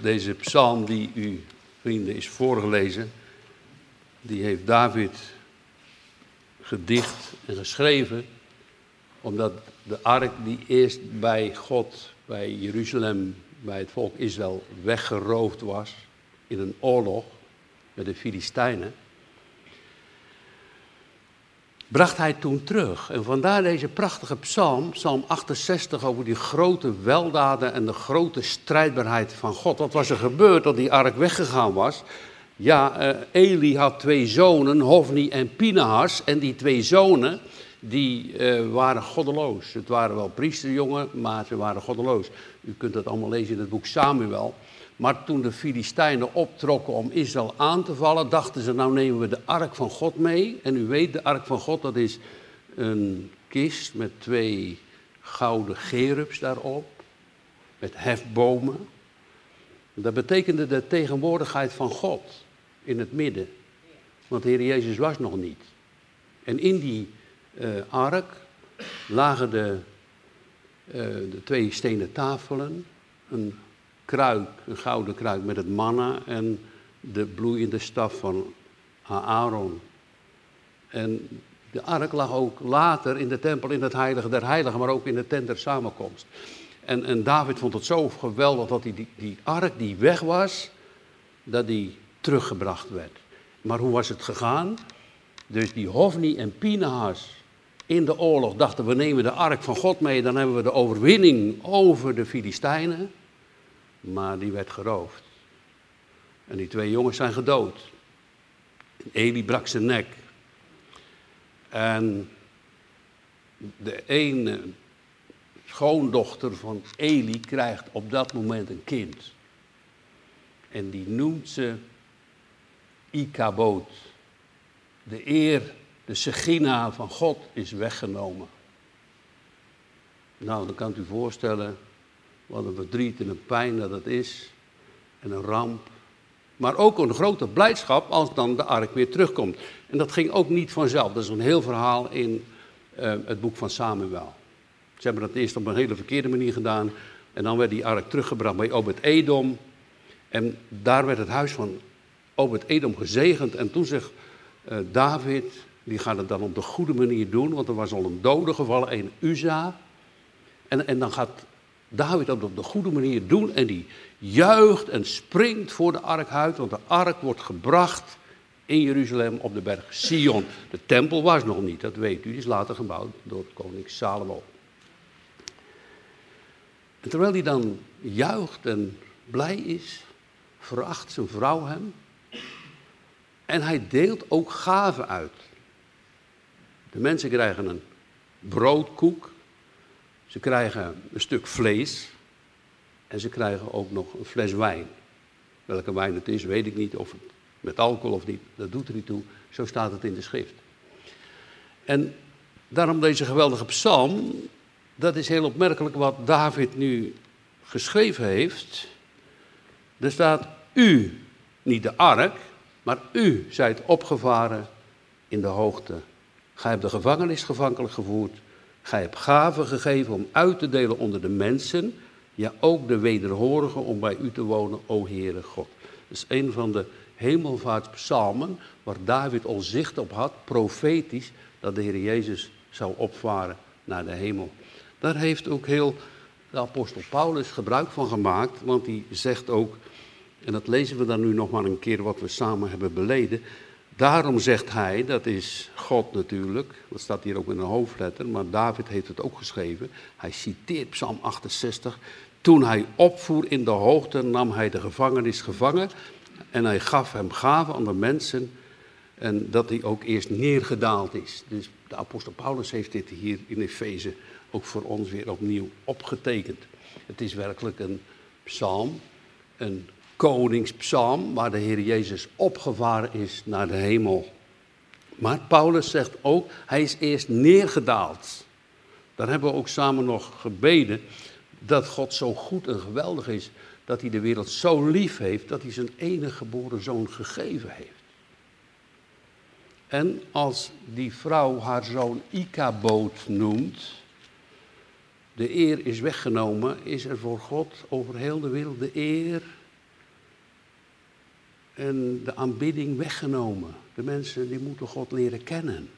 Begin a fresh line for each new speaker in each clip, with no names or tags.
Deze psalm die u, vrienden, is voorgelezen, die heeft David gedicht en geschreven, omdat de ark die eerst bij God, bij Jeruzalem, bij het volk Israël weggeroofd was in een oorlog met de Filistijnen, bracht hij toen terug. En vandaar deze prachtige psalm, psalm 68, over die grote weldaden en de grote strijdbaarheid van God. Wat was er gebeurd dat die ark weggegaan was? Ja, uh, Eli had twee zonen, Hofni en Pinahas. En die twee zonen, die uh, waren goddeloos. Het waren wel priesterjongen, maar ze waren goddeloos. U kunt dat allemaal lezen in het boek Samuel. Maar toen de Filistijnen optrokken om Israël aan te vallen, dachten ze, nou nemen we de ark van God mee. En u weet, de ark van God, dat is een kist met twee gouden gerubs daarop, met hefbomen. Dat betekende de tegenwoordigheid van God in het midden. Want de Heer Jezus was nog niet. En in die uh, ark lagen de, uh, de twee stenen tafelen, een kruik, een gouden kruik met het manna en de bloeiende staf van Aaron. En de ark lag ook later in de tempel in het heilige der heiligen, maar ook in de tent der samenkomst. En, en David vond het zo geweldig dat die, die, die ark die weg was, dat die teruggebracht werd. Maar hoe was het gegaan? Dus die Hofni en Pinahas in de oorlog dachten we nemen de ark van God mee, dan hebben we de overwinning over de Filistijnen maar die werd geroofd. En die twee jongens zijn gedood. Eli brak zijn nek. En de ene schoondochter van Eli krijgt op dat moment een kind. En die noemt ze Ikaboot. De eer, de segina van God is weggenomen. Nou, dan kan u voorstellen wat een verdriet en een pijn dat het is. En een ramp. Maar ook een grote blijdschap als dan de ark weer terugkomt. En dat ging ook niet vanzelf. Dat is een heel verhaal in uh, het boek van Samuel. Ze hebben dat eerst op een hele verkeerde manier gedaan. En dan werd die ark teruggebracht bij Obed-Edom. En daar werd het huis van Obed-Edom gezegend. En toen zegt uh, David, die gaat het dan op de goede manier doen. Want er was al een dode gevallen, een Uza. En, en dan gaat David dat op de goede manier doen en die juicht en springt voor de ark uit, want de ark wordt gebracht in Jeruzalem op de berg Sion. De tempel was nog niet, dat weet u, die is later gebouwd door koning Salomo. En terwijl hij dan juicht en blij is, veracht zijn vrouw hem. En hij deelt ook gaven uit. De mensen krijgen een broodkoek, ze krijgen een stuk vlees en ze krijgen ook nog een fles wijn. Welke wijn het is, weet ik niet. Of met alcohol of niet, dat doet er niet toe. Zo staat het in de schrift. En daarom deze geweldige psalm, dat is heel opmerkelijk wat David nu geschreven heeft. Er staat u, niet de ark, maar u zijt opgevaren in de hoogte. Gij hebt de gevangenis gevankelijk gevoerd Gij hebt gaven gegeven om uit te delen onder de mensen, ja ook de wederhorigen om bij u te wonen, o Heere God. Dat is een van de hemelvaartspsalmen waar David al zicht op had, profetisch, dat de Heer Jezus zou opvaren naar de hemel. Daar heeft ook heel de apostel Paulus gebruik van gemaakt, want die zegt ook, en dat lezen we dan nu nog maar een keer wat we samen hebben beleden, Daarom zegt hij, dat is God natuurlijk, dat staat hier ook in een hoofdletter, maar David heeft het ook geschreven. Hij citeert Psalm 68. Toen hij opvoer in de hoogte, nam hij de gevangenis gevangen en hij gaf hem gaven aan de mensen en dat hij ook eerst neergedaald is. Dus de apostel Paulus heeft dit hier in Efeze ook voor ons weer opnieuw opgetekend. Het is werkelijk een psalm, een koningspsalm, waar de Heer Jezus opgevaren is naar de hemel. Maar Paulus zegt ook, hij is eerst neergedaald. Daar hebben we ook samen nog gebeden dat God zo goed en geweldig is, dat hij de wereld zo lief heeft, dat hij zijn enige geboren zoon gegeven heeft. En als die vrouw haar zoon Ikaboot noemt, de eer is weggenomen, is er voor God over heel de wereld de eer en de aanbidding weggenomen. De mensen die moeten God leren kennen.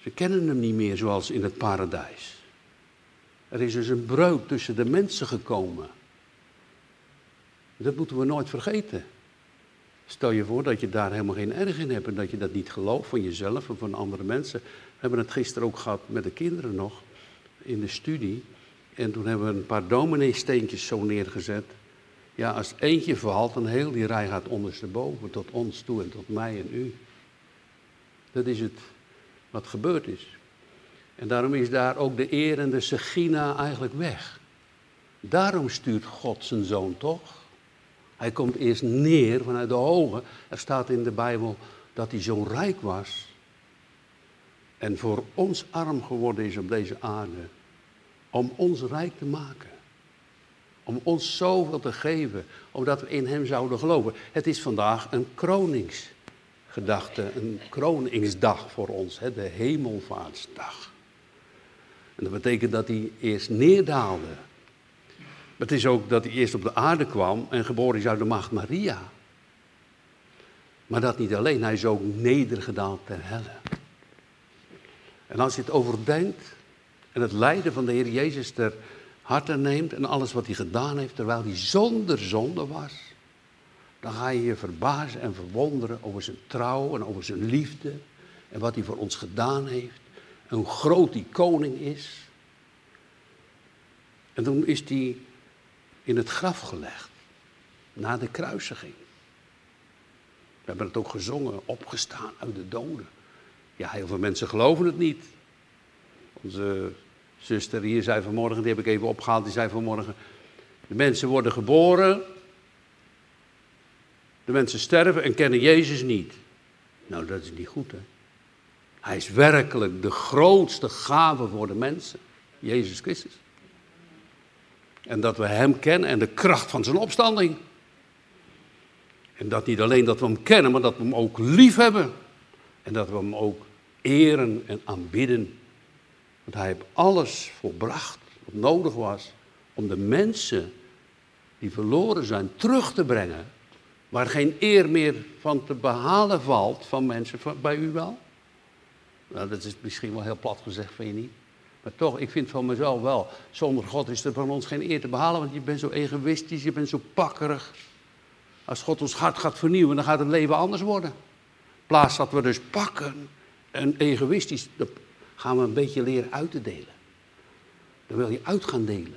Ze kennen hem niet meer zoals in het paradijs. Er is dus een breuk tussen de mensen gekomen. Dat moeten we nooit vergeten. Stel je voor dat je daar helemaal geen erg in hebt en dat je dat niet gelooft van jezelf en van andere mensen. We hebben het gisteren ook gehad met de kinderen nog in de studie. En toen hebben we een paar domineesteentjes zo neergezet. Ja, als eentje valt, dan heel die rij gaat ondersteboven, tot ons toe en tot mij en u. Dat is het wat gebeurd is. En daarom is daar ook de eer en de segina eigenlijk weg. Daarom stuurt God zijn zoon toch? Hij komt eerst neer vanuit de hoge. Er staat in de Bijbel dat hij zo rijk was. En voor ons arm geworden is op deze aarde. Om ons rijk te maken. Om ons zoveel te geven. Omdat we in hem zouden geloven. Het is vandaag een kroningsgedachte. Een kroningsdag voor ons. Hè, de hemelvaartsdag. En dat betekent dat hij eerst neerdaalde het is ook dat hij eerst op de aarde kwam en geboren is uit de macht Maria. Maar dat niet alleen, hij is ook nedergedaald ter helle. En als je het overdenkt en het lijden van de Heer Jezus ter harte neemt en alles wat hij gedaan heeft terwijl hij zonder zonde was, dan ga je je verbazen en verwonderen over zijn trouw en over zijn liefde en wat hij voor ons gedaan heeft. En hoe groot die koning is. En toen is hij in het graf gelegd. Na de kruisiging. We hebben het ook gezongen, opgestaan uit de doden. Ja, heel veel mensen geloven het niet. Onze zuster hier zei vanmorgen, die heb ik even opgehaald, die zei vanmorgen: De mensen worden geboren, de mensen sterven en kennen Jezus niet. Nou, dat is niet goed, hè? Hij is werkelijk de grootste gave voor de mensen, Jezus Christus. En dat we Hem kennen en de kracht van zijn opstanding. En dat niet alleen dat we Hem kennen, maar dat we Hem ook lief hebben. En dat we Hem ook eren en aanbidden. Want Hij heeft alles volbracht wat nodig was om de mensen die verloren zijn terug te brengen. Waar geen eer meer van te behalen valt van mensen bij u wel. Nou, dat is misschien wel heel plat gezegd, vind je niet? Maar toch, ik vind van mezelf wel, zonder God is er van ons geen eer te behalen, want je bent zo egoïstisch, je bent zo pakkerig. Als God ons hart gaat vernieuwen, dan gaat het leven anders worden. In plaats dat we dus pakken en egoïstisch, gaan we een beetje leren uit te delen. Dan wil je uit gaan delen.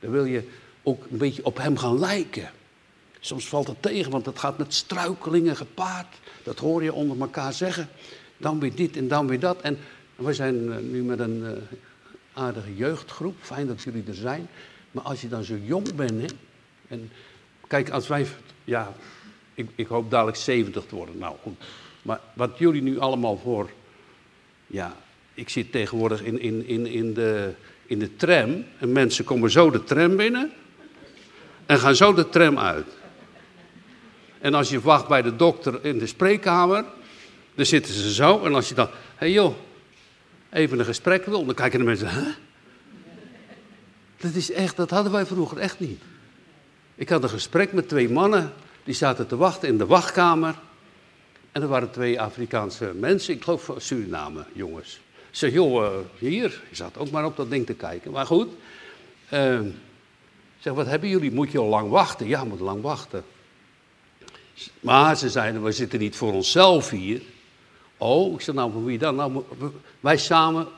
Dan wil je ook een beetje op hem gaan lijken. Soms valt het tegen, want het gaat met struikelingen gepaard. Dat hoor je onder elkaar zeggen. Dan weer dit en dan weer dat. En we zijn eh, nu met een uh, aardige jeugdgroep. Fijn dat jullie er zijn. Maar als je dan zo jong bent, hè, en kijk, als wij, ja, ik, ik hoop dadelijk 70 te worden. Nou goed. Maar wat jullie nu allemaal voor, ja, ik zit tegenwoordig in, in, in, in, de, in de tram. En mensen komen zo de tram binnen. En gaan zo de tram uit. En als je wacht bij de dokter in de spreekkamer, dan zitten ze zo. En als je dan, hé hey joh, even een gesprek wil, dan kijken de mensen, hè? Dat is echt, dat hadden wij vroeger echt niet. Ik had een gesprek met twee mannen, die zaten te wachten in de wachtkamer. En er waren twee Afrikaanse mensen, ik geloof van Suriname, jongens. Ik zeg, joh, uh, hier, je zat ook maar op dat ding te kijken. Maar goed, uh, zeg, wat hebben jullie? Moet je al lang wachten? Ja, moet lang wachten. Maar ze zeiden, we zitten niet voor onszelf hier. Oh, ik zeg nou, voor wie dan? Nou, wij samen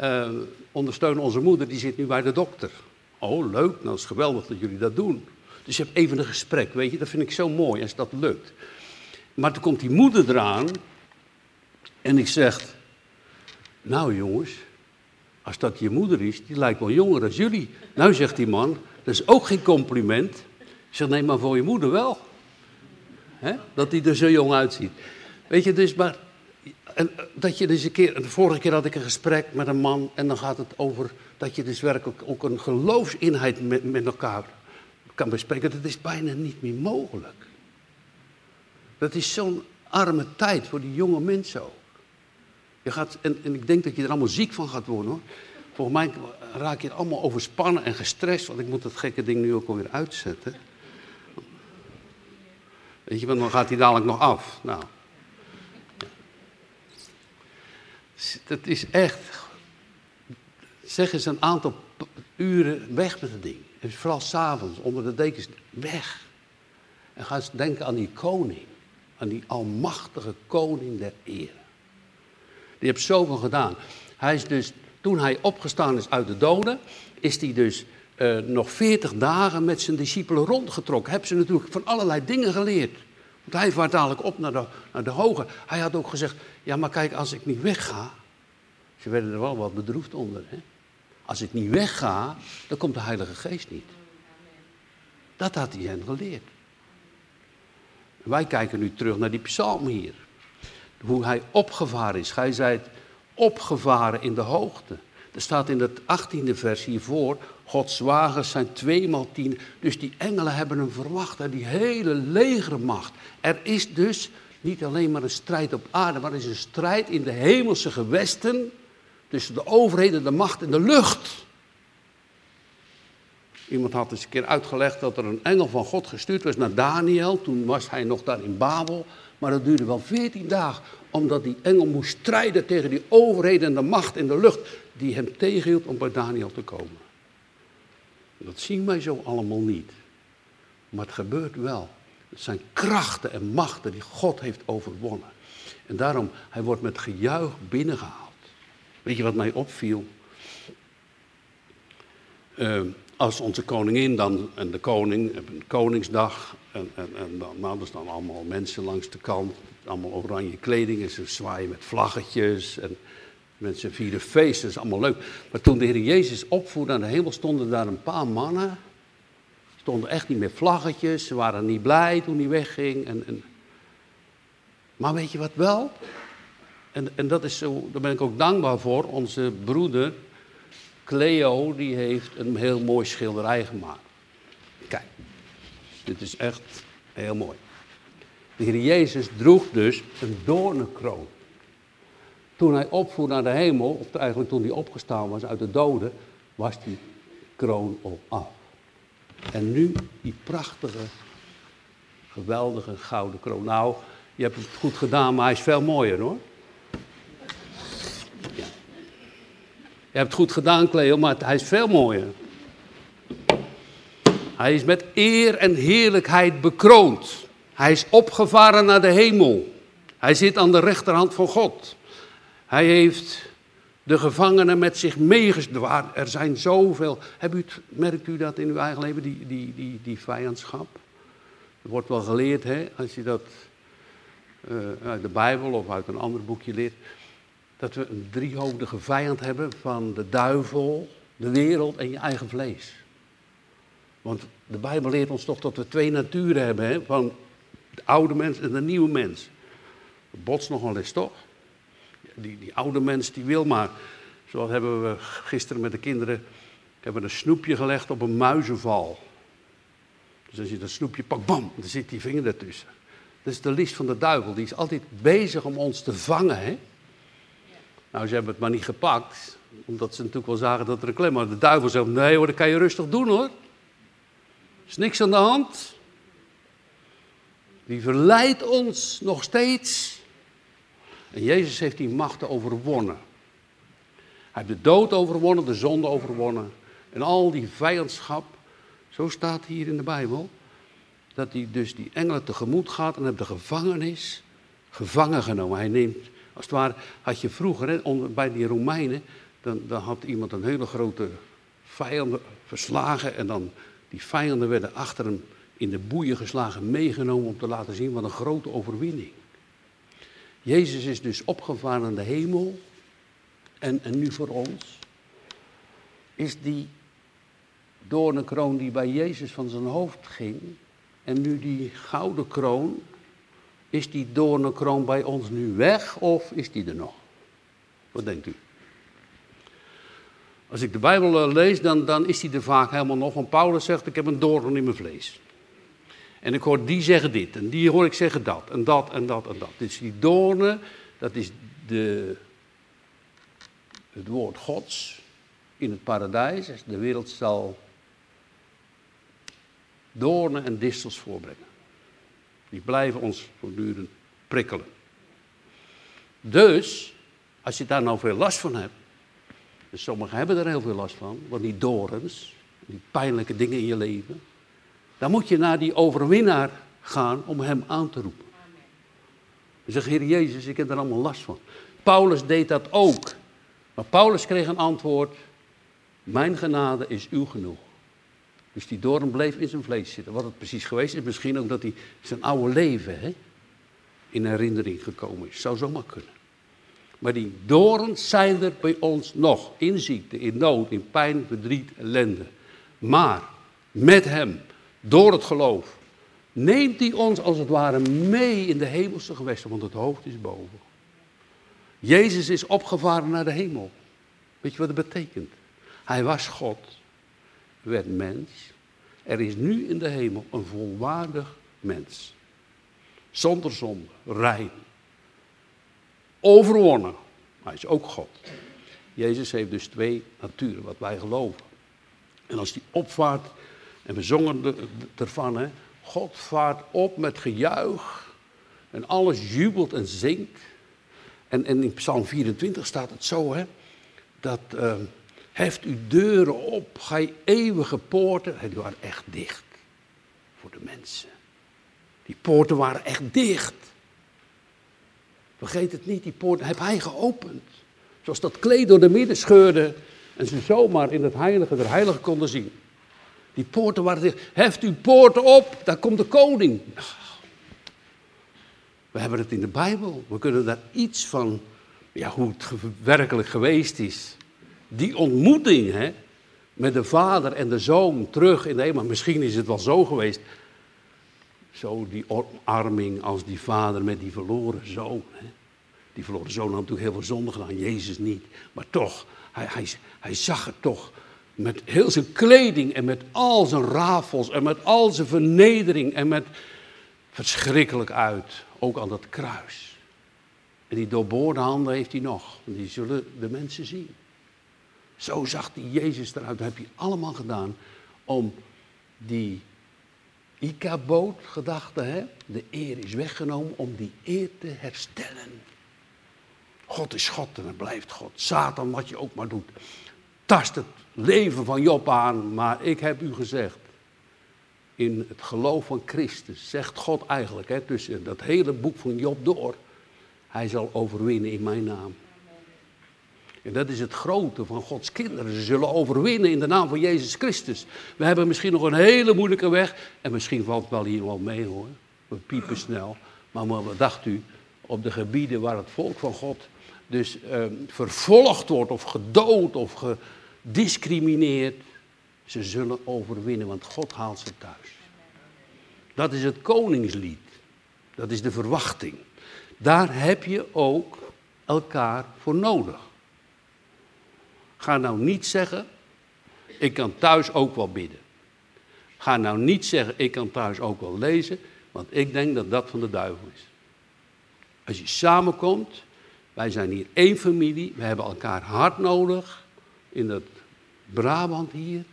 uh, ondersteunen onze moeder, die zit nu bij de dokter. Oh, leuk, nou dat is geweldig dat jullie dat doen. Dus je hebt even een gesprek, weet je, dat vind ik zo mooi als dat lukt. Maar toen komt die moeder eraan en ik zeg, nou jongens, als dat je moeder is, die lijkt wel jonger dan jullie. Nou zegt die man, dat is ook geen compliment. Ik zeg, nee, maar voor je moeder wel. He? Dat die er zo jong uitziet. Weet je, dus maar eh, dat je dus een keer, de vorige keer had ik een gesprek met een man en dan gaat het over dat je dus werkelijk ook een geloofseenheid met, met elkaar kan bespreken. Dat is bijna niet meer mogelijk. Dat is zo'n arme tijd voor die jonge mensen ook. Je gaat, en, en ik denk dat je er allemaal ziek van gaat worden hoor. Volgens mij raak je er allemaal overspannen en gestrest, want ik moet dat gekke ding nu ook alweer uitzetten. Weet je, want dan gaat hij dadelijk nog af. Nou. Dat is echt. Zeg eens een aantal uren weg met het ding. En vooral s'avonds, onder de dekens, weg. En ga eens denken aan die koning. Aan die almachtige koning der ere. Die heeft zoveel gedaan. Hij is dus, toen hij opgestaan is uit de doden, is hij dus uh, nog veertig dagen met zijn discipelen rondgetrokken. Hebben ze natuurlijk van allerlei dingen geleerd. Want hij vaart dadelijk op naar de, naar de hoge. Hij had ook gezegd, ja maar kijk, als ik niet wegga... Ze werden er wel wat bedroefd onder. Hè? Als ik niet wegga, dan komt de Heilige Geest niet. Dat had hij hen geleerd. Wij kijken nu terug naar die psalm hier. Hoe hij opgevaren is. Hij zei het, opgevaren in de hoogte. Er staat in het 18e vers hiervoor, Gods wagens zijn tweemaal tien. Dus die engelen hebben hem verwacht, die hele legermacht. Er is dus niet alleen maar een strijd op aarde, maar er is een strijd in de hemelse gewesten tussen de overheden, de macht en de lucht. Iemand had eens een keer uitgelegd dat er een engel van God gestuurd was naar Daniel. Toen was hij nog daar in Babel. Maar dat duurde wel veertien dagen, omdat die engel moest strijden tegen die overheden en de macht en de lucht die hem tegenhield om bij Daniel te komen. Dat zien wij zo allemaal niet. Maar het gebeurt wel. Het zijn krachten en machten die God heeft overwonnen. En daarom, hij wordt met gejuich binnengehaald. Weet je wat mij opviel? Uh, als onze koningin dan, en de koning, een koningsdag, en, en, en dan, nou, er staan allemaal mensen langs de kant, allemaal oranje kleding, en ze zwaaien met vlaggetjes, en mensen vieren feesten, dat is allemaal leuk. Maar toen de Heer Jezus opvoerde naar de hemel, stonden daar een paar mannen, stonden echt niet met vlaggetjes, ze waren niet blij toen hij wegging. En, en... Maar weet je wat wel? En, en dat is zo, daar ben ik ook dankbaar voor. Onze broeder Cleo, die heeft een heel mooi schilderij gemaakt. Kijk, dit is echt heel mooi. De Heer Jezus droeg dus een doornenkroon. Toen hij opvoer naar de hemel, of eigenlijk toen hij opgestaan was uit de doden, was die kroon al af. En nu die prachtige, geweldige gouden kroon. Nou, je hebt het goed gedaan, maar hij is veel mooier hoor. Je hebt het goed gedaan, Cleo, maar hij is veel mooier. Hij is met eer en heerlijkheid bekroond. Hij is opgevaren naar de hemel. Hij zit aan de rechterhand van God. Hij heeft de gevangenen met zich meegesleept. Er zijn zoveel. Hebt u, merkt u dat in uw eigen leven, die, die, die, die vijandschap? Er wordt wel geleerd, hè, als je dat uh, uit de Bijbel of uit een ander boekje leert dat we een driehoofdige vijand hebben van de duivel, de wereld en je eigen vlees. Want de Bijbel leert ons toch dat we twee naturen hebben, hè? van de oude mens en de nieuwe mens. Dat botst nogal eens, toch? Die, die oude mens die wil maar. Zoals hebben we gisteren met de kinderen hebben een snoepje gelegd op een muizenval. Dus als je dat snoepje pakt, bam, dan zit die vinger ertussen. Dat is de list van de duivel. Die is altijd bezig om ons te vangen. Hè? Nou, ze hebben het maar niet gepakt, omdat ze natuurlijk wel zagen dat er een klem was. De duivel zegt, nee hoor, dat kan je rustig doen hoor. Is niks aan de hand. Die verleidt ons nog steeds. En Jezus heeft die machten overwonnen. Hij heeft de dood overwonnen, de zonde overwonnen. En al die vijandschap. Zo staat hier in de Bijbel. Dat hij dus die engelen tegemoet gaat en heeft de gevangenis gevangen genomen. Hij neemt als het ware had je vroeger, hè, bij die Romeinen, dan, dan had iemand een hele grote vijand verslagen en dan die vijanden werden achter hem in de boeien geslagen, meegenomen om te laten zien wat een grote overwinning. Jezus is dus opgevaren naar de hemel en, en nu voor ons is die doornenkroon die bij Jezus van zijn hoofd ging en nu die gouden kroon is die doornenkroon bij ons nu weg of is die er nog? Wat denkt u? Als ik de Bijbel eh, lees, dan, dan is die er vaak helemaal nog. Want Paulus zegt, ik heb een doorn in mijn vlees. En ik hoor die zeggen dit, en die hoor ik zeggen dat, en dat, en dat, en dat. Dus die doornen, dat is de, het woord Gods in het paradijs. De wereld zal doornen en distels voorbrengen. Die blijven ons voortdurend prikkelen. Dus, als je daar nou veel last van hebt, dus sommigen hebben er heel veel last van, want die dorens, die pijnlijke dingen in je leven, dan moet je naar die overwinnaar gaan om hem aan te roepen. Dan zeg Heer Jezus, ik heb er allemaal last van. Paulus deed dat ook. Maar Paulus kreeg een antwoord, mijn genade is uw genoeg. Dus die doorn bleef in zijn vlees zitten. Wat het precies geweest is, misschien ook dat hij zijn oude leven hè, in herinnering gekomen is. Zou zomaar kunnen. Maar die dorens zijn er bij ons nog. In ziekte, in nood, in pijn, verdriet, ellende. Maar met hem, door het geloof, neemt hij ons als het ware mee in de hemelse gewesten, want het hoofd is boven. Jezus is opgevaren naar de hemel. Weet je wat dat betekent? Hij was God, werd mens. Er is nu in de hemel een volwaardig mens. Zonder zonde, rein. Overwonnen. Hij is ook God. Jezus heeft dus twee naturen, wat wij geloven. En als die opvaart, en we zongen ervan, hè, God vaart op met gejuich. En alles jubelt en zingt. En, in Psalm 24 staat het zo, hè, dat uh, heft uw deuren op, gij eeuwige poorten. die waren echt dicht voor de mensen. Die poorten waren echt dicht. Vergeet het niet, die poorten heb hij geopend. Zoals dat kleed door de midden scheurde en ze zomaar in het heilige der heiligen konden zien. Die poorten waren dicht. Heft uw poorten op, daar komt de koning. We hebben het in de Bijbel. We kunnen daar iets van, ja, hoe het werkelijk geweest is. Die ontmoeting hè, met de vader en de zoon terug in de. Misschien is het wel zo geweest. Zo die omarming als die vader met die verloren zoon. Hè. Die verloren zoon had natuurlijk heel veel zonde gedaan, Jezus niet. Maar toch, hij, hij, hij zag het toch met heel zijn kleding en met al zijn rafels en met al zijn vernedering en met verschrikkelijk uit, ook aan dat kruis. En die doorboorde handen heeft hij nog, die zullen de mensen zien. Zo zag die Jezus eruit, dat heb je allemaal gedaan om die Ika-boot gedachte, hè? de eer is weggenomen om die eer te herstellen. God is God en het blijft God. Satan, wat je ook maar doet, tast het leven van Job aan. Maar ik heb u gezegd, in het geloof van Christus, zegt God eigenlijk, hè, tussen dat hele boek van Job door, hij zal overwinnen in mijn naam. En dat is het grote van Gods kinderen. Ze zullen overwinnen in de naam van Jezus Christus. We hebben misschien nog een hele moeilijke weg. En misschien valt wel hier wel mee hoor. We piepen snel. Maar wat dacht u? Op de gebieden waar het volk van God dus uh, vervolgd wordt of gedood of gediscrimineerd. Ze zullen overwinnen, want God haalt ze thuis. Dat is het koningslied. Dat is de verwachting. Daar heb je ook elkaar voor nodig. Ga nou niet zeggen, ik kan thuis ook wel bidden. Ga nou niet zeggen, ik kan thuis ook wel lezen, want ik denk dat dat van de duivel is. Als je samenkomt, wij zijn hier één familie, we hebben elkaar hard nodig. In dat Brabant hier,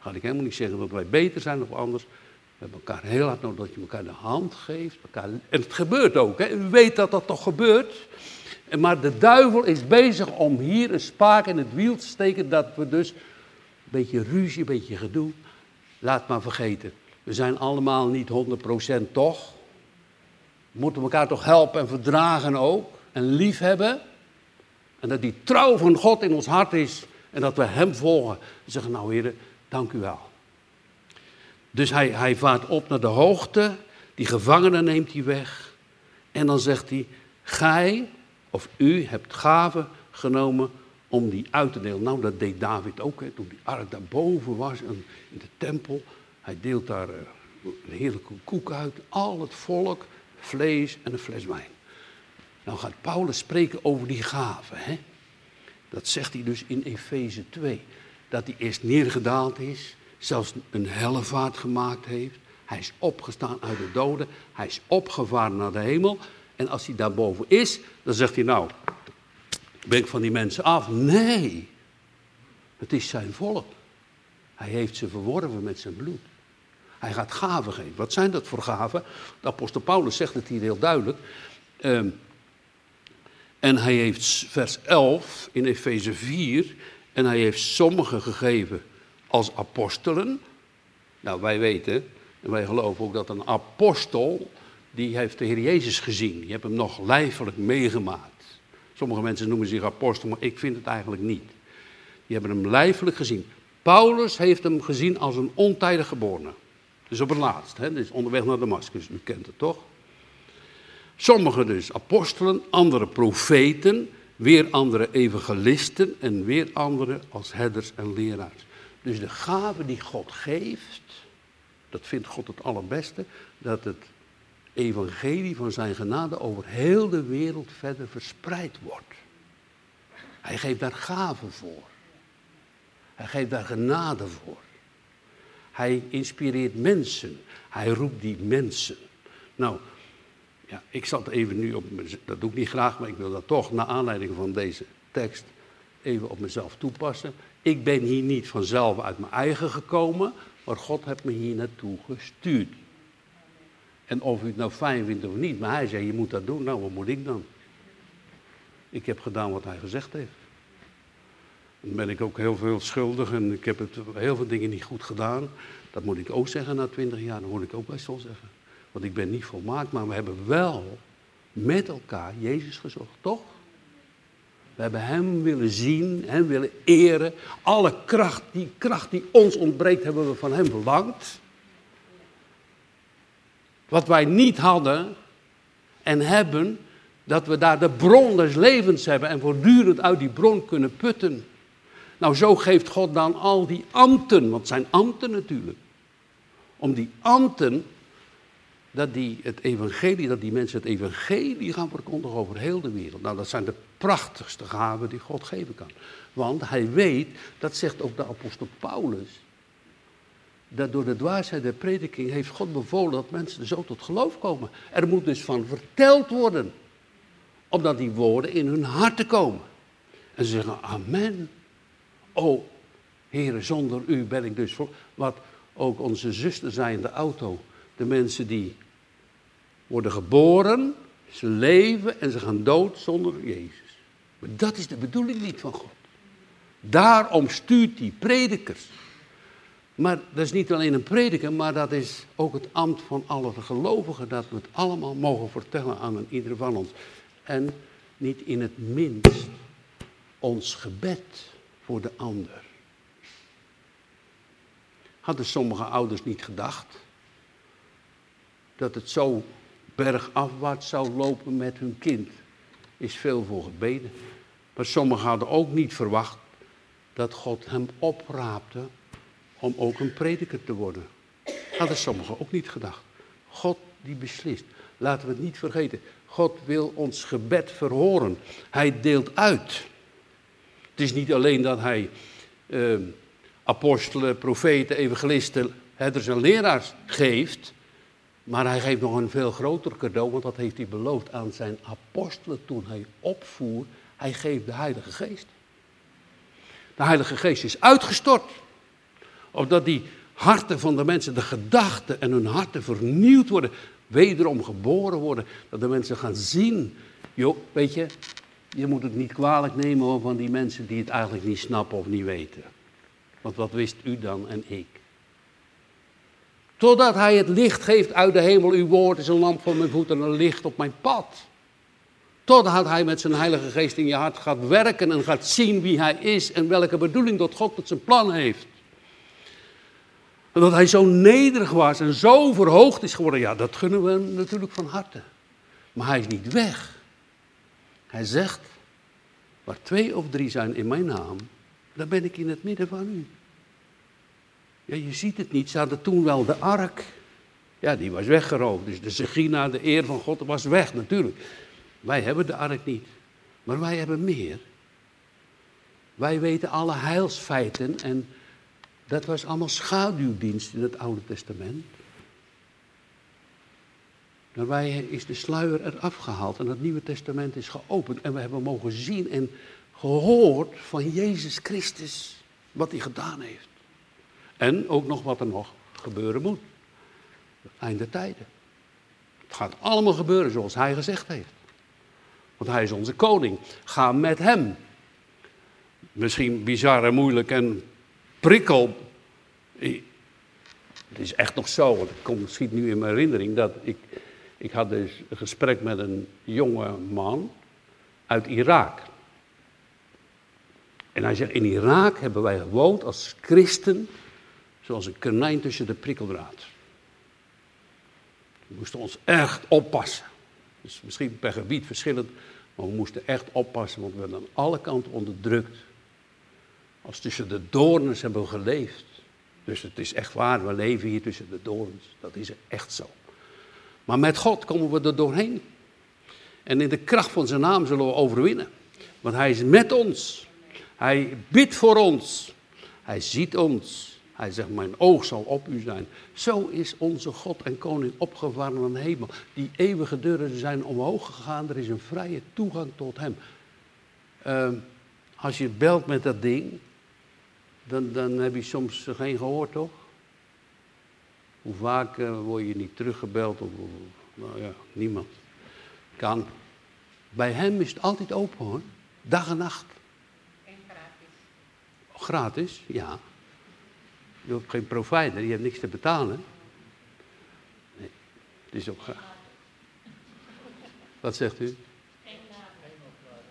ga ik helemaal niet zeggen dat wij beter zijn of anders. We hebben elkaar heel hard nodig dat je elkaar de hand geeft. Elkaar... En het gebeurt ook, hè? u weet dat dat toch gebeurt. Maar de duivel is bezig om hier een spaak in het wiel te steken, dat we dus een beetje ruzie, een beetje gedoe. Laat maar vergeten, we zijn allemaal niet 100% toch. We moeten elkaar toch helpen en verdragen ook. En lief hebben. En dat die trouw van God in ons hart is. En dat we Hem volgen. En zeggen, nou heren, dank u wel. Dus hij, hij vaart op naar de hoogte. Die gevangenen neemt hij weg. En dan zegt hij, gij of u hebt gaven genomen om die uit te delen. Nou, dat deed David ook, hè, toen die ark daarboven was in de tempel. Hij deelt daar een heerlijke koek uit, al het volk, vlees en een fles wijn. Nou gaat Paulus spreken over die gaven. Hè? Dat zegt hij dus in Efeze 2. Dat hij eerst neergedaald is, zelfs een hellevaart gemaakt heeft. Hij is opgestaan uit de doden, hij is opgevaren naar de hemel. En als hij daarboven is, dan zegt hij nou, ben ik van die mensen af? Nee, het is zijn volk. Hij heeft ze verworven met zijn bloed. Hij gaat gaven geven. Wat zijn dat voor gaven? De apostel Paulus zegt het hier heel duidelijk. Ehm, en hij heeft vers 11 in Efeze 4. En hij heeft sommigen gegeven als apostelen. Nou, wij weten en wij geloven ook dat een apostel, die heeft de Heer Jezus gezien. Die heeft hem nog lijfelijk meegemaakt. Sommige mensen noemen zich apostel, maar ik vind het eigenlijk niet. Die hebben hem lijfelijk gezien. Paulus heeft hem gezien als een ontijdig geborene. Dus op het laatst, hè, dus onderweg naar Damascus, u kent het toch? Sommigen dus apostelen, andere profeten, weer andere evangelisten en weer andere als herders en leraars. Dus de gave die God geeft, dat vindt God het allerbeste, dat het evangelie van zijn genade over heel de wereld verder verspreid wordt. Hij geeft daar gaven voor. Hij geeft daar genade voor. Hij inspireert mensen. Hij roept die mensen. Nou, ja, ik zat even nu op, dat doe ik niet graag, maar ik wil dat toch, naar aanleiding van deze tekst, even op mezelf toepassen. Ik ben hier niet vanzelf uit mijn eigen gekomen, maar God heeft me hier naartoe gestuurd. En of u het nou fijn vindt of niet, maar hij zei, je moet dat doen. Nou, wat moet ik dan? Ik heb gedaan wat hij gezegd heeft. Dan ben ik ook heel veel schuldig en ik heb het, heel veel dingen niet goed gedaan. Dat moet ik ook zeggen na twintig jaar, dat moet ik ook best wel zeggen. Want ik ben niet volmaakt, maar we hebben wel met elkaar Jezus gezocht, toch? We hebben Hem willen zien, Hem willen eren. Alle kracht, die kracht die ons ontbreekt, hebben we van Hem verlangd. Wat wij niet hadden en hebben, dat we daar de bron des levens hebben en voortdurend uit die bron kunnen putten. Nou, zo geeft God dan al die ambten, want zijn ambten natuurlijk. Om die ambten, dat die het evangelie, dat die mensen het evangelie gaan verkondigen over heel de wereld. Nou, dat zijn de prachtigste gaven die God geven kan. Want hij weet, dat zegt ook de apostel Paulus, dat door de dwaasheid der prediking heeft God bevolen dat mensen zo tot geloof komen. Er moet dus van verteld worden, opdat die woorden in hun harten komen. En ze zeggen, amen. Oh, heren, zonder u ben ik dus voor. Wat ook onze zuster zei in de auto. De mensen die worden geboren, ze leven en ze gaan dood zonder Jezus. Maar dat is de bedoeling niet van God. Daarom stuurt hij predikers. Maar dat is niet alleen een prediker, maar dat is ook het ambt van alle gelovigen. Dat we het allemaal mogen vertellen aan ieder van ons. En niet in het minst ons gebed voor de ander. Hadden sommige ouders niet gedacht dat het zo bergafwaarts zou lopen met hun kind? Is veel voor gebeden. Maar sommigen hadden ook niet verwacht dat God hem opraapte om ook een prediker te worden. Hadden sommigen ook niet gedacht. God die beslist. Laten we het niet vergeten. God wil ons gebed verhoren. Hij deelt uit. Het is niet alleen dat hij eh, apostelen, profeten, evangelisten, herders en leraars geeft. Maar hij geeft nog een veel groter cadeau, want dat heeft hij beloofd aan zijn apostelen toen hij opvoer. Hij geeft de Heilige Geest. De Heilige Geest is uitgestort. Opdat die harten van de mensen, de gedachten en hun harten vernieuwd worden. Wederom geboren worden. Dat de mensen gaan zien. Joh, weet je, je moet het niet kwalijk nemen van die mensen die het eigenlijk niet snappen of niet weten. Want wat wist u dan en ik? Totdat hij het licht geeft uit de hemel. Uw woord is een lamp voor mijn voeten en een licht op mijn pad. Totdat hij met zijn Heilige Geest in je hart gaat werken en gaat zien wie hij is en welke bedoeling dat God met zijn plan heeft. Dat hij zo nederig was en zo verhoogd is geworden, ja, dat gunnen we hem natuurlijk van harte. Maar hij is niet weg. Hij zegt, waar twee of drie zijn in mijn naam, dan ben ik in het midden van u. Ja, je ziet het niet, ze hadden toen wel de ark. Ja, die was weggeroofd. Dus de Zegina, de eer van God, was weg natuurlijk. Wij hebben de ark niet. Maar wij hebben meer. Wij weten alle heilsfeiten en dat was allemaal schaduwdienst in het Oude Testament. Daarbij is de sluier eraf gehaald en het Nieuwe Testament is geopend. En we hebben mogen zien en gehoord van Jezus Christus wat hij gedaan heeft. En ook nog wat er nog gebeuren moet. Einde tijden. Het gaat allemaal gebeuren zoals hij gezegd heeft. Want hij is onze koning. Ga met hem. Misschien bizar en moeilijk en prikkel. Het is echt nog zo, want het komt misschien nu in mijn herinnering, dat ik, ik had dus een gesprek met een jonge man uit Irak. En hij zegt, in Irak hebben wij gewoond als christen, zoals een konijn tussen de prikkeldraad. We moesten ons echt oppassen. Dus misschien per gebied verschillend, maar we moesten echt oppassen, want we werden aan alle kanten onderdrukt. Als tussen de doornen hebben we geleefd. Dus het is echt waar, we leven hier tussen de doorns. Dat is echt zo. Maar met God komen we er doorheen. En in de kracht van zijn naam zullen we overwinnen. Want hij is met ons. Hij bidt voor ons. Hij ziet ons. Hij zegt, mijn oog zal op u zijn. Zo is onze God en koning opgevaren aan de hemel. Die eeuwige deuren zijn omhoog gegaan. Er is een vrije toegang tot hem. Ehm, als je belt met dat ding, dan, dan heb je soms geen gehoord, toch? Hoe vaak uh, word je niet teruggebeld? Of, nou ja, niemand. Kan. Bij hem is het altijd open hoor. Dag en nacht.
En gratis.
Gratis, ja. Je hebt geen provider, je hebt niks te betalen. Nee, het is ook gratis. Wat zegt u?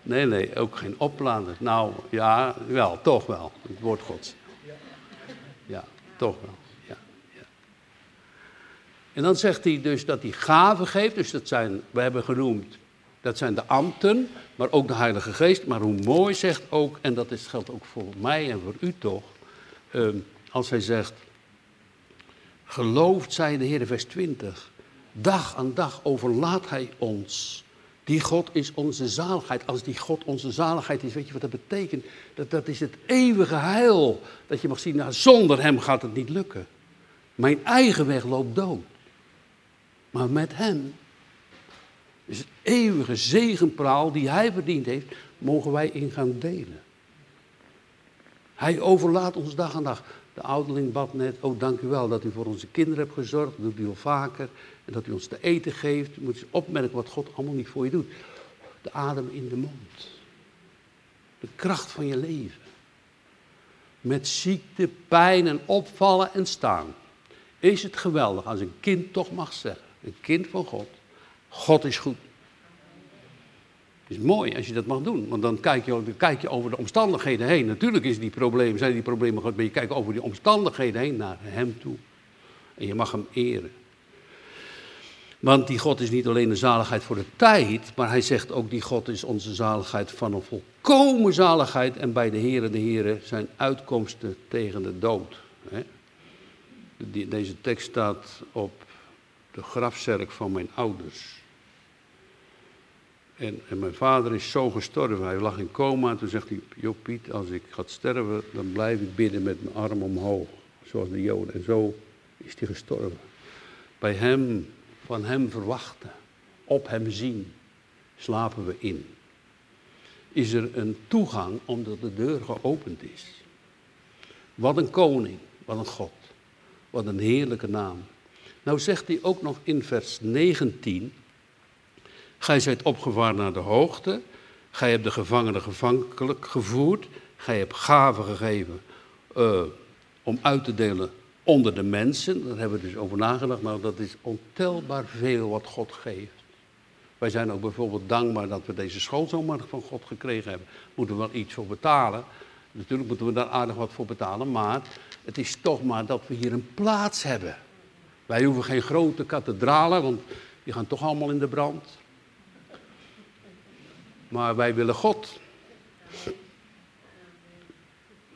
Nee, nee, ook geen oplader. Nou, ja, wel, toch wel. Het woord Gods. Ja, toch wel. Ja, ja. En dan zegt hij dus dat hij gaven geeft. Dus dat zijn, we hebben genoemd, dat zijn de ambten, maar ook de Heilige Geest. Maar hoe mooi zegt ook, en dat is, geldt ook voor mij en voor u toch, ehm, als hij zegt, geloofd zij de Heer, vers 20. Dag aan dag overlaat hij ons die God is onze zaligheid. Als die God onze zaligheid is, weet je wat dat betekent? Dat, dat is het eeuwige heil. Dat je mag zien, nou, zonder hem gaat het niet lukken. Mijn eigen weg loopt dood. Maar met hem is het eeuwige zegenpraal die hij verdiend heeft, mogen wij in gaan delen. Hij overlaat ons dag aan dag. De ouderling bad net, oh dank u wel dat u voor onze kinderen hebt gezorgd. Dat doet u al vaker. En dat u ons te eten geeft. Je moet eens opmerken wat God allemaal niet voor je doet. De adem in de mond. De kracht van je leven. Met ziekte, pijn en opvallen en staan. Is het geweldig als een kind toch mag zeggen. Een kind van God. God is goed. Het is mooi als je dat mag doen, want dan kijk, je, dan kijk je over de omstandigheden heen. Natuurlijk is die probleem, zijn die problemen groot, maar je kijkt over die omstandigheden heen naar Hem toe. En je mag Hem eren. Want die God is niet alleen een zaligheid voor de tijd, maar hij zegt ook die God is onze zaligheid van een volkomen zaligheid. En bij de Heeren, de Heren zijn uitkomsten tegen de dood. Deze tekst staat op de grafzerk van mijn ouders. En, en, mijn vader is zo gestorven. Hij lag in coma en toen zegt hij, joh Piet, als ik ga sterven, dan blijf ik bidden met mijn arm omhoog. Zoals de Joden. En zo is hij gestorven. Bij hem van Hem verwachten, op Hem zien, slapen we in. Is er een toegang omdat de deur geopend is. Wat een koning, wat een God, wat een heerlijke naam. Nou zegt hij ook nog in vers 19, Gij zijt opgevaren naar de hoogte, gij hebt de gevangenen gevankelijk gevoerd, gij hebt gaven gegeven uh, om uit te delen onder de mensen. Daar hebben we dus over nagedacht. Nou, dat is ontelbaar veel wat God geeft. Wij zijn ook bijvoorbeeld dankbaar dat we deze school zomaar van God gekregen hebben. Moeten we wel iets voor betalen. Natuurlijk moeten we daar aardig wat voor betalen, maar het is toch maar dat we hier een plaats hebben. Wij hoeven geen grote kathedralen, want die gaan toch allemaal in de brand. Maar wij willen God.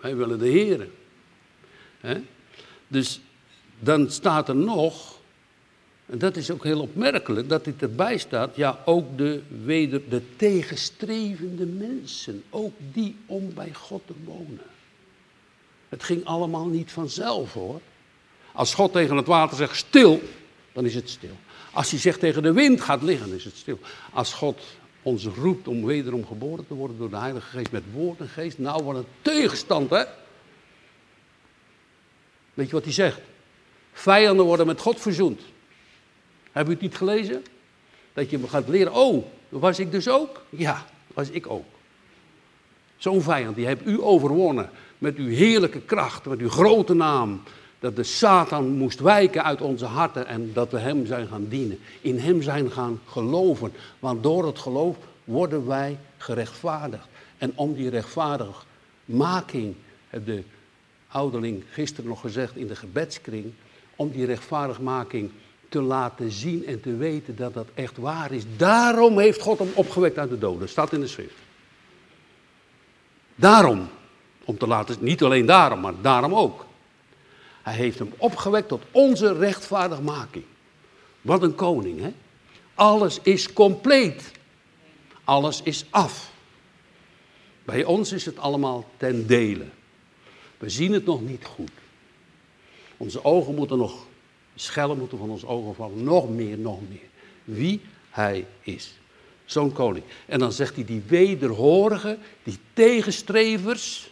Wij willen de Heer. Dus dan staat er nog, en dat is ook heel opmerkelijk, dat dit erbij staat, ja, ook de, weder, de tegenstrevende mensen, ook die om bij God te wonen. Het ging allemaal niet vanzelf hoor. Als God tegen het water zegt stil, dan is het stil. Als hij zegt tegen de wind gaat liggen, is het stil. Als God ons roept om wederom geboren te worden door de Heilige Geest met woord en geest, nou wat een tegenstand hè. Weet je wat hij zegt? Vijanden worden met God verzoend. Heb u het niet gelezen? Dat je gaat leren, oh, was ik dus ook? Ja, was ik ook. Zo'n vijand, die hebt u overwonnen met uw heerlijke kracht, met uw grote naam. Dat de Satan moest wijken uit onze harten en dat we hem zijn gaan dienen. In hem zijn gaan geloven. Want door het geloof worden wij gerechtvaardigd. En om die rechtvaardigmaking, de ouderling gisteren nog gezegd in de gebedskring, om die rechtvaardigmaking te laten zien en te weten dat dat echt waar is. Daarom heeft God hem opgewekt uit de doden. Staat in de schrift. Daarom. Om te laten, niet alleen daarom, maar daarom ook. Hij heeft hem opgewekt tot onze rechtvaardigmaking. Wat een koning, hè? Alles is compleet. Alles is af. Bij ons is het allemaal ten dele. We zien het nog niet goed. Onze ogen moeten nog, schellen moeten van onze ogen vallen. Nog meer, nog meer. Wie hij is. Zo'n koning. En dan zegt hij die wederhorigen, die tegenstrevers.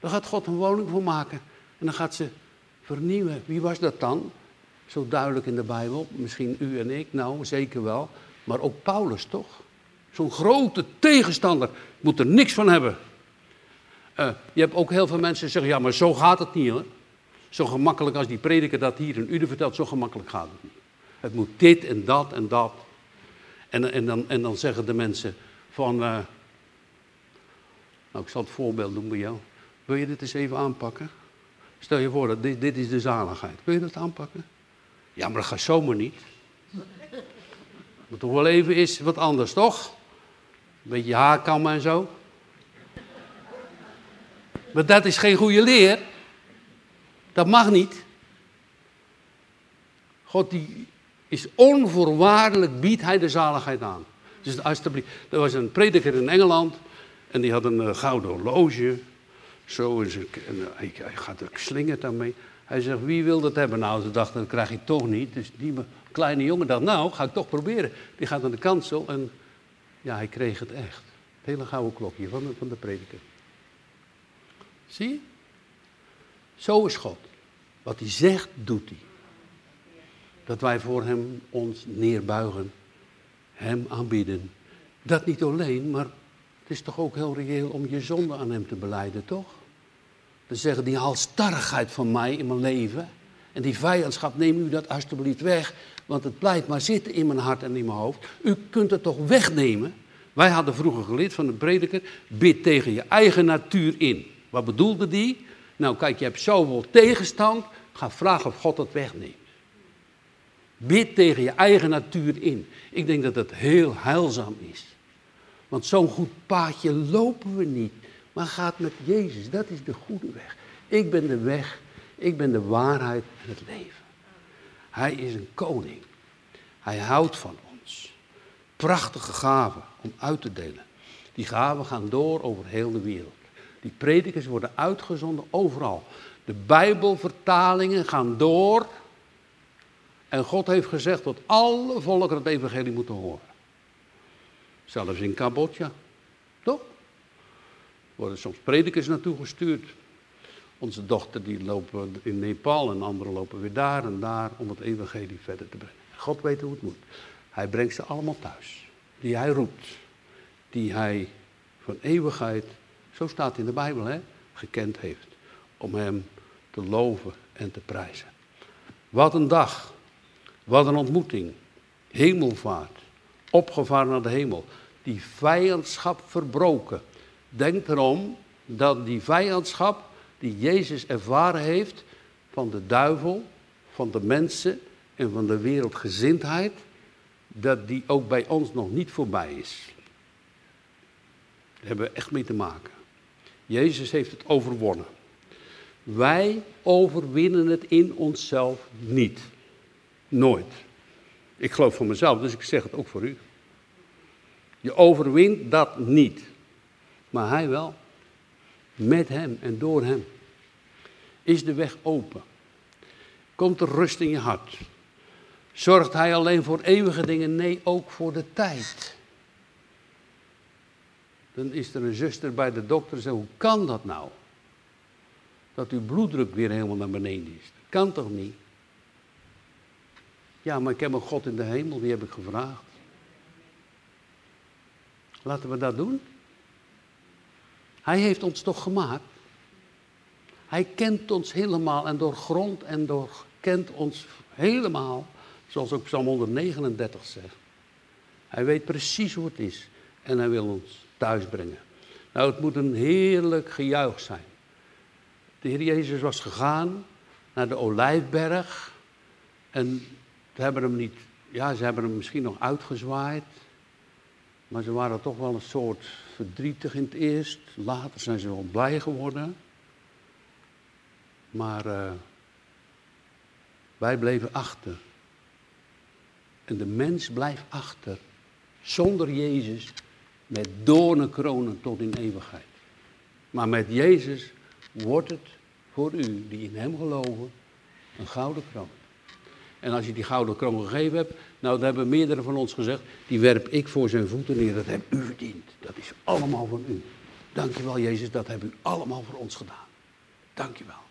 Daar gaat God een woning voor maken. En dan gaat ze vernieuwen. Wie was dat dan? Zo duidelijk in de Bijbel. Misschien u en ik, nou zeker wel. Maar ook Paulus toch? Zo'n grote tegenstander. Moet er niks van hebben. Uh, je hebt ook heel veel mensen die zeggen, ja maar zo gaat het niet hoor. Zo gemakkelijk als die prediker dat hier in Uden vertelt, zo gemakkelijk gaat het niet. Het moet dit en dat en dat. En, en, dan, en dan zeggen de mensen van, uh, nou ik zal het voorbeeld doen bij jou. Wil je dit eens even aanpakken? Stel je voor, dat dit, dit is de zaligheid. Wil je dat aanpakken? Ja, maar dat gaat zomaar niet. Moet toch wel even is wat anders, toch? Een beetje haarkammen en zo. Maar dat is geen goede leer. Dat mag niet. God die is onvoorwaardelijk, biedt hij de zaligheid aan. Dus alsjeblieft, er was een prediker in Engeland en die had een uh, gouden horloge. Zo en, uh, hij, hij, gaat er slingert daarmee. Hij zegt, wie wil dat hebben? Nou, ze dachten, dat krijg je toch niet. Dus die kleine jongen dacht, nou, ga ik toch proberen. Die gaat aan de kansel en ja, hij kreeg het echt. Het hele gouden klokje van van de prediker. Zie je? Zo is God. Wat hij zegt, doet hij. Dat wij voor hem ons neerbuigen, hem aanbieden. Dat niet alleen, maar het is toch ook heel reëel om je zonde aan hem te beleiden, toch? Te zeggen, die halstarrigheid van mij in mijn leven en die vijandschap, neem u dat alstublieft weg, want het blijft maar zitten in mijn hart en in mijn hoofd. U kunt het toch wegnemen? Wij hadden vroeger geleerd van de prediker, bid tegen je eigen natuur in. Wat bedoelde die? Nou kijk, je hebt zoveel tegenstand, ga vragen of God dat wegneemt. Bid tegen je eigen natuur in. Ik denk dat dat heel heilzaam is. Want zo'n goed paadje lopen we niet. Maar gaat met Jezus, dat is de goede weg. Ik ben de weg, ik ben de waarheid en het leven. Hij is een koning. Hij houdt van ons. Prachtige gaven om uit te delen. Die gaven gaan door over heel de wereld. Die predikers worden uitgezonden overal. De Bijbelvertalingen gaan door. En God heeft gezegd dat alle volken het evangelie moeten horen. Zelfs in Cambodja. Toch? Worden soms predikers naartoe gestuurd. Onze dochter die lopen in Nepal en anderen lopen weer daar en daar om het evangelie verder te brengen. God weet hoe het moet. Hij brengt ze allemaal thuis. Die hij roept. Die hij van eeuwigheid zo staat in de Bijbel, hè, gekend heeft. Om hem te loven en te prijzen. Wat een dag. Wat een ontmoeting. Hemelvaart. Opgevaren naar de hemel. Die vijandschap verbroken. Denk erom dat die vijandschap die Jezus ervaren heeft van de duivel, van de mensen en van de wereldgezindheid, dat die ook bij ons nog niet voorbij is. Daar hebben we echt mee te maken. Jezus heeft het overwonnen. Wij overwinnen het in onszelf niet. Nooit. Ik geloof voor mezelf, dus ik zeg het ook voor u. Je overwint dat niet. Maar hij wel. Met hem en door hem. Is de weg open. Komt er rust in je hart. Zorgt hij alleen voor eeuwige dingen? Nee, ook voor de tijd. Dan is er een zuster bij de dokter en zegt, hoe kan dat nou? Dat uw bloeddruk weer helemaal naar beneden is. Dat kan toch niet? Ja, maar ik heb een God in de hemel, die heb ik gevraagd. Laten we dat doen. Hij heeft ons toch gemaakt? Hij kent ons helemaal en doorgrond en door kent ons helemaal, zoals ook Psalm 139 zegt. Hij weet precies hoe het is en hij wil ons thuis brengen. Nou, het moet een heerlijk gejuich zijn. De Heer Jezus was gegaan naar de Olijfberg en ze hebben hem niet, ja, ze hebben hem misschien nog uitgezwaaid, maar ze waren toch wel een soort verdrietig in het eerst. Later zijn ze wel blij geworden. Maar uh, wij bleven achter. En de mens blijft achter. Zonder Jezus. Met doornenkronen tot in eeuwigheid. Maar met Jezus wordt het voor u die in Hem geloven een gouden kroon. En als je die gouden kroon gegeven hebt, nou, dat hebben meerdere van ons gezegd, die werp ik voor zijn voeten neer. Dat hebt u verdiend. Dat is allemaal van u. Dankjewel, Jezus, dat hebt u allemaal voor ons gedaan. Dankjewel.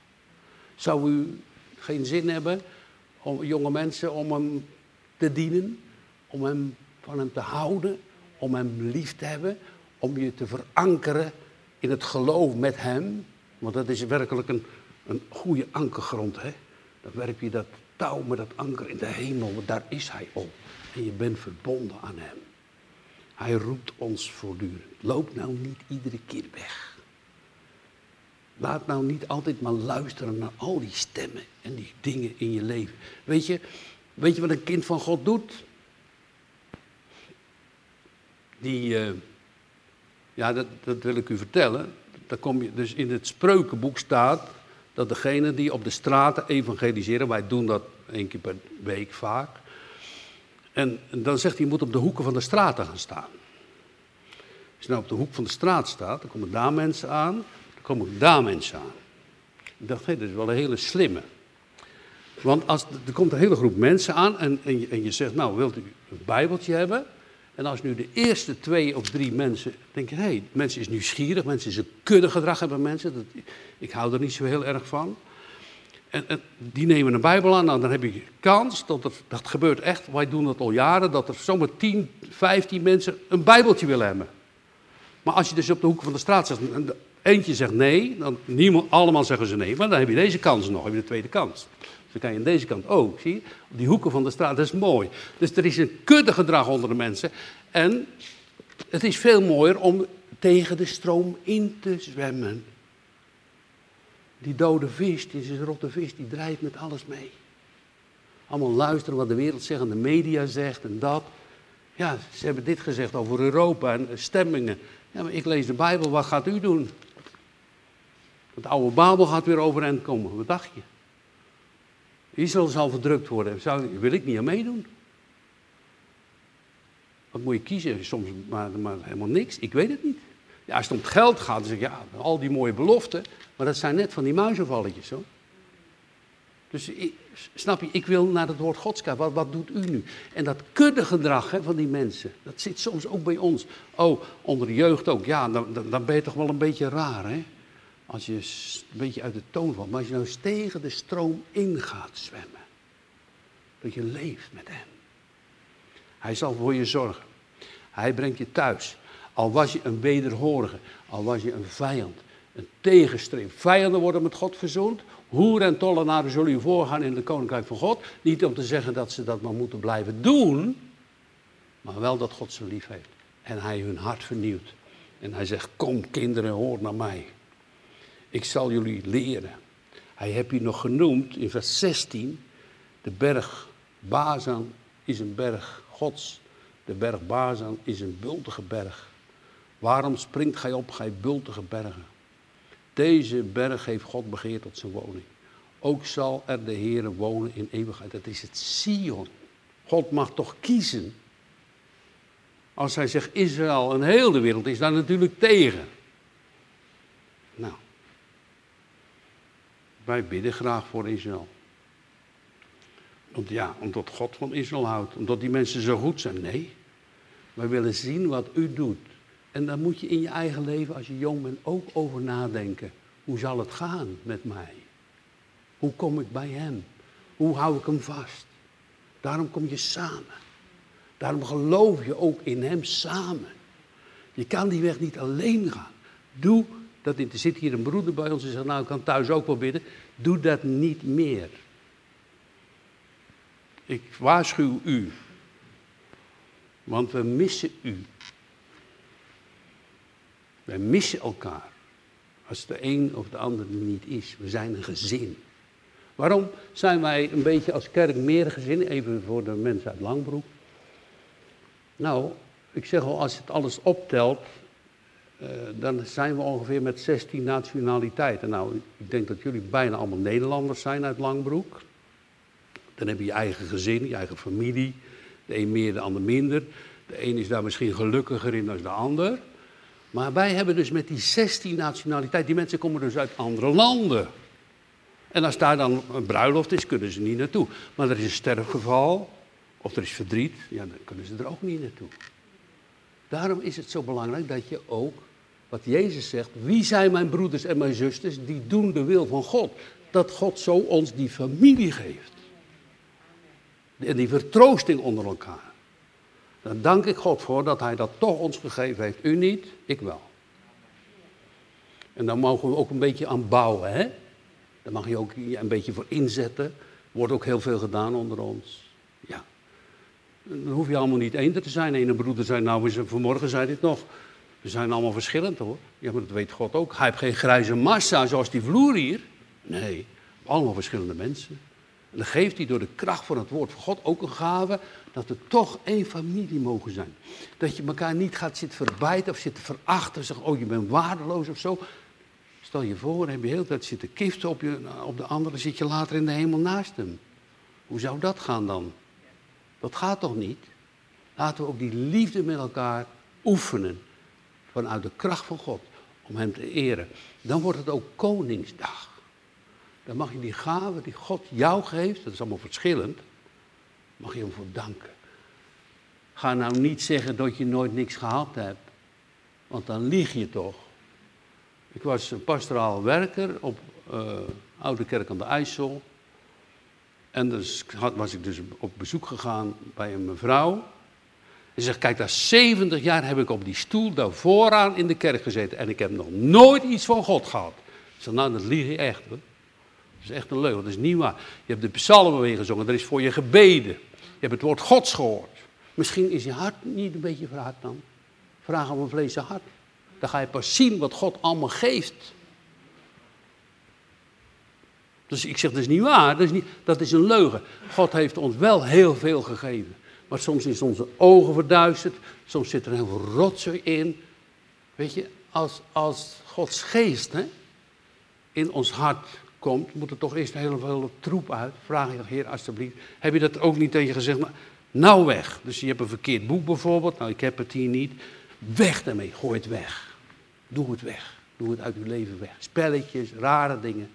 Zou u geen zin hebben, om, jonge mensen, om hem te dienen, om hem, van hem te houden, om hem lief te hebben, om je te verankeren in het geloof met hem? Want dat is werkelijk een, een goede ankergrond. Hè? Dan werp je dat touw met dat anker in de hemel, want daar is hij op. En je bent verbonden aan hem. Hij roept ons voortdurend. Loop nou niet iedere keer weg. Laat nou niet altijd maar luisteren naar al die stemmen en die dingen in je leven. Weet je, weet je wat een kind van God doet? Die, uh, ja, dat, dat wil ik u vertellen. Daar kom je, dus in het spreukenboek staat dat degene die op de straten evangeliseren, wij doen dat één keer per week vaak. En, dan zegt hij, je moet op de hoeken van de straten gaan staan. Als je nou op de hoek van de straat staat, dan komen daar mensen aan komen daar mensen aan. Ik dacht, hé, dat is wel een hele slimme. Want als, er komt een hele groep mensen aan en, en, en je zegt, nou, wilt u een bijbeltje hebben? En als nu de eerste twee of drie mensen denken, hé, hey, mensen is nieuwsgierig, mensen is een kuddegedrag hebben mensen, dat, ik hou er niet zo heel erg van. En, die nemen een bijbel aan, nou, dan heb je kans, dat, dat gebeurt echt, wij doen dat al jaren, dat er zomaar 10, 15 mensen een bijbeltje willen hebben. Maar als je dus op de hoek van de straat zegt, Eentje zegt nee, dan niemand, allemaal zeggen ze nee. Maar dan heb je deze kans nog, heb je de tweede kans. Dan kan je aan deze kant ook, zie je? Die hoeken van de straat, dat is mooi. Dus er is een kuddegedrag onder de mensen. En het is veel mooier om tegen de stroom in te zwemmen. Die dode vis, die rotte vis, die drijft met alles mee. Allemaal luisteren wat de wereld zegt en de media zegt en dat. Ja, ze hebben dit gezegd over Europa en stemmingen. Ja, maar ik lees de Bijbel, wat gaat u doen? Het oude Babel gaat weer overeind komen. Wat dacht je? Israël zal verdrukt worden. Zou, wil ik niet aan meedoen. Wat moet je kiezen? Soms maar, maar helemaal niks. Ik weet het niet. Ja, als het om het geld gaat, dan zeg ik ja, al die mooie beloften. Maar dat zijn net van die muizenvalletjes hoor. Dus snap je, ik wil naar het woord Gods. Wat, wat doet u nu? En dat kuddegedrag hè, van die mensen, dat zit soms ook bij ons. Oh, onder de jeugd ook. Ja, dan, dan ben je toch wel een beetje raar hè. Als je een beetje uit de toon valt. Maar als je nou eens tegen de stroom in gaat zwemmen. Dat je leeft met hem. Hij zal voor je zorgen. Hij brengt je thuis. Al was je een wederhorige, al was je een vijand, een tegenstreep. Vijanden worden met God verzoend. Hoeren en tollenaren zullen u voorgaan in de koninkrijk van God. Niet om te zeggen dat ze dat maar moeten blijven doen, maar wel dat God ze lief heeft. En hij hun hart vernieuwt. En hij zegt, kom kinderen, hoor naar mij. Ik zal jullie leren. Hij heeft hier nog genoemd in vers 16. De berg Bazan is een berg Gods. De berg Bazan is een bultige berg. Waarom springt gij op, gij bultige bergen? Deze berg heeft God begeerd tot zijn woning. Ook zal er de Heer wonen in eeuwigheid. Dat is het Sion. God mag toch kiezen. Als hij zegt Israël en heel de wereld is daar natuurlijk tegen. Nou, wij bidden graag voor Israël. Want ja, omdat God van Israël houdt, omdat die mensen zo goed zijn. Nee, wij willen zien wat u doet. En dan moet je in je eigen leven, als je jong bent, ook over nadenken. Hoe zal het gaan met mij? Hoe kom ik bij hem? Hoe hou ik hem vast? Daarom kom je samen. Daarom geloof je ook in Hem samen. Je kan die weg niet alleen gaan. Doe dat. Er zit hier een broeder bij ons en zegt, nou ik kan thuis ook wel bidden. Doe dat niet meer. Ik waarschuw u. Want we missen u. Wij missen elkaar. Als de een of de ander niet is. We zijn een gezin. Waarom zijn wij een beetje als kerk meer gezin? Even voor de mensen uit Langbroek. Nou, ik zeg al, als het alles optelt, uh, dan zijn we ongeveer met 16 nationaliteiten. Nou, ik denk dat jullie bijna allemaal Nederlanders zijn uit Langbroek. Dan heb je je eigen gezin, je eigen familie. De een meer, de ander minder. De een is daar misschien gelukkiger in dan de ander. Maar wij hebben dus met die 16 nationaliteiten, die mensen komen dus uit andere landen. En als daar dan een bruiloft is, kunnen ze niet naartoe. Maar er is een sterfgeval, of er is verdriet, ja, dan kunnen ze er ook niet naartoe. Daarom is het zo belangrijk dat je ook, wat Jezus zegt, wie zijn mijn broeders en mijn zusters, die doen de wil van God. Dat God zo ons die familie geeft. En die vertroosting onder elkaar. Daar dank ik God voor dat Hij dat toch ons gegeven heeft. U niet, ik wel. En daar mogen we ook een beetje aan bouwen, hè? Daar mag je ook een beetje voor inzetten. Wordt ook heel veel gedaan onder ons. Ja. Dan hoef je allemaal niet één te zijn. Ene broeder zei, nou, vanmorgen zei dit nog. We zijn allemaal verschillend hoor. Ja, maar dat weet God ook. Hij heeft geen grijze massa zoals die vloer hier. Nee, allemaal verschillende mensen. En dan geeft hij door de kracht van het woord van God ook een gave dat we toch één familie mogen zijn. Dat je elkaar niet gaat zitten verbijten of zitten verachten. Zeggen, oh je bent waardeloos of zo. Stel je voor, heb je de tijd zitten kiften op, je, op de andere, zit je later in de hemel naast hem. Hoe zou dat gaan dan? Dat gaat toch niet? Laten we ook die liefde met elkaar oefenen. Vanuit de kracht van God. Om hem te eren. Dan wordt het ook Koningsdag. Dan mag je die gave die God jou geeft, dat is allemaal verschillend, mag je hem voor danken. Ga nou niet zeggen dat je nooit niks gehad hebt, want dan lieg je toch. Ik was een pastoraal werker op uh, Oude Kerk aan de IJssel. En dus was ik dus op bezoek gegaan bij een mevrouw. En ze zegt, kijk, daar 70 jaar heb ik op die stoel daar vooraan in de kerk gezeten. En ik heb nog nooit iets van God gehad. Ik zeg, nou, dat lieg je echt hoor. Dat is echt een leugen, dat is niet waar. Je hebt de psalmen weer gezongen, er is voor je gebeden. Je hebt het woord Gods gehoord. Misschien is je hart niet een beetje verhard dan. Vraag om een vlees hart. Dan ga je pas zien wat God allemaal geeft. Dus ik zeg, dat is niet waar, dat is, niet, dat is een leugen. God heeft ons wel heel veel gegeven. Maar soms is onze ogen verduisterd, soms zit er heel veel rotzooi in. Weet je, als, als Gods geest hè, in ons hart komt, moet er toch eerst heel veel troep uit. Vraag je, Heer, alsjeblieft. Heb je dat ook niet tegen gezegd? Nou, nou weg. Dus je hebt een verkeerd boek bijvoorbeeld. Nou, ik heb het hier niet. Weg daarmee. Gooi het weg. Doe het weg. Doe het uit uw leven weg. Spelletjes, rare dingen.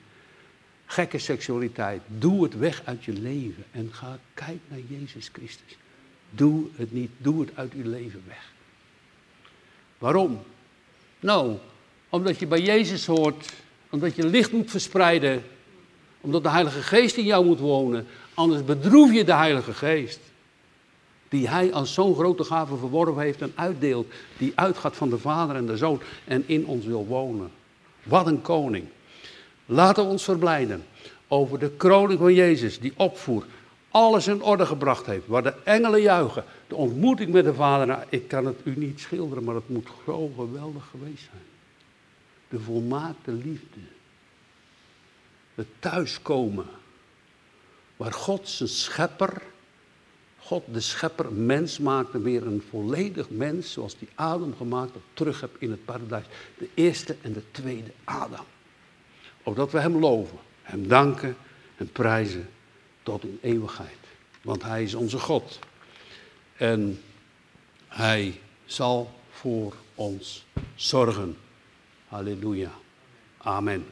Gekke seksualiteit. Doe het weg uit je leven. En ga, kijk naar Jezus Christus. Doe het niet. Doe het uit uw leven weg. Waarom? Nou, omdat je bij Jezus hoort omdat je licht moet verspreiden. Omdat de Heilige Geest in jou moet wonen. Anders bedroef je de Heilige Geest. Die hij als zo'n grote gave verworven heeft en uitdeelt. Die uitgaat van de Vader en de Zoon en in ons wil wonen. Wat een koning. Laten we ons verblijden over de kroning van Jezus die opvoert. Alles in orde gebracht heeft. Waar de engelen juichen. De ontmoeting met de Vader. Nou, ik kan het u niet schilderen, maar het moet zo geweldig geweest zijn de volmaakte liefde. Het thuiskomen. Waar God zijn schepper, God de schepper, mens maakte, weer een volledig mens, zoals die Adam gemaakt had, terug heb in het paradijs. De eerste en de tweede Adam. Opdat we hem loven, hem danken en prijzen tot in eeuwigheid. Want hij is onze God. En hij zal voor ons zorgen. Halleluja. Amen.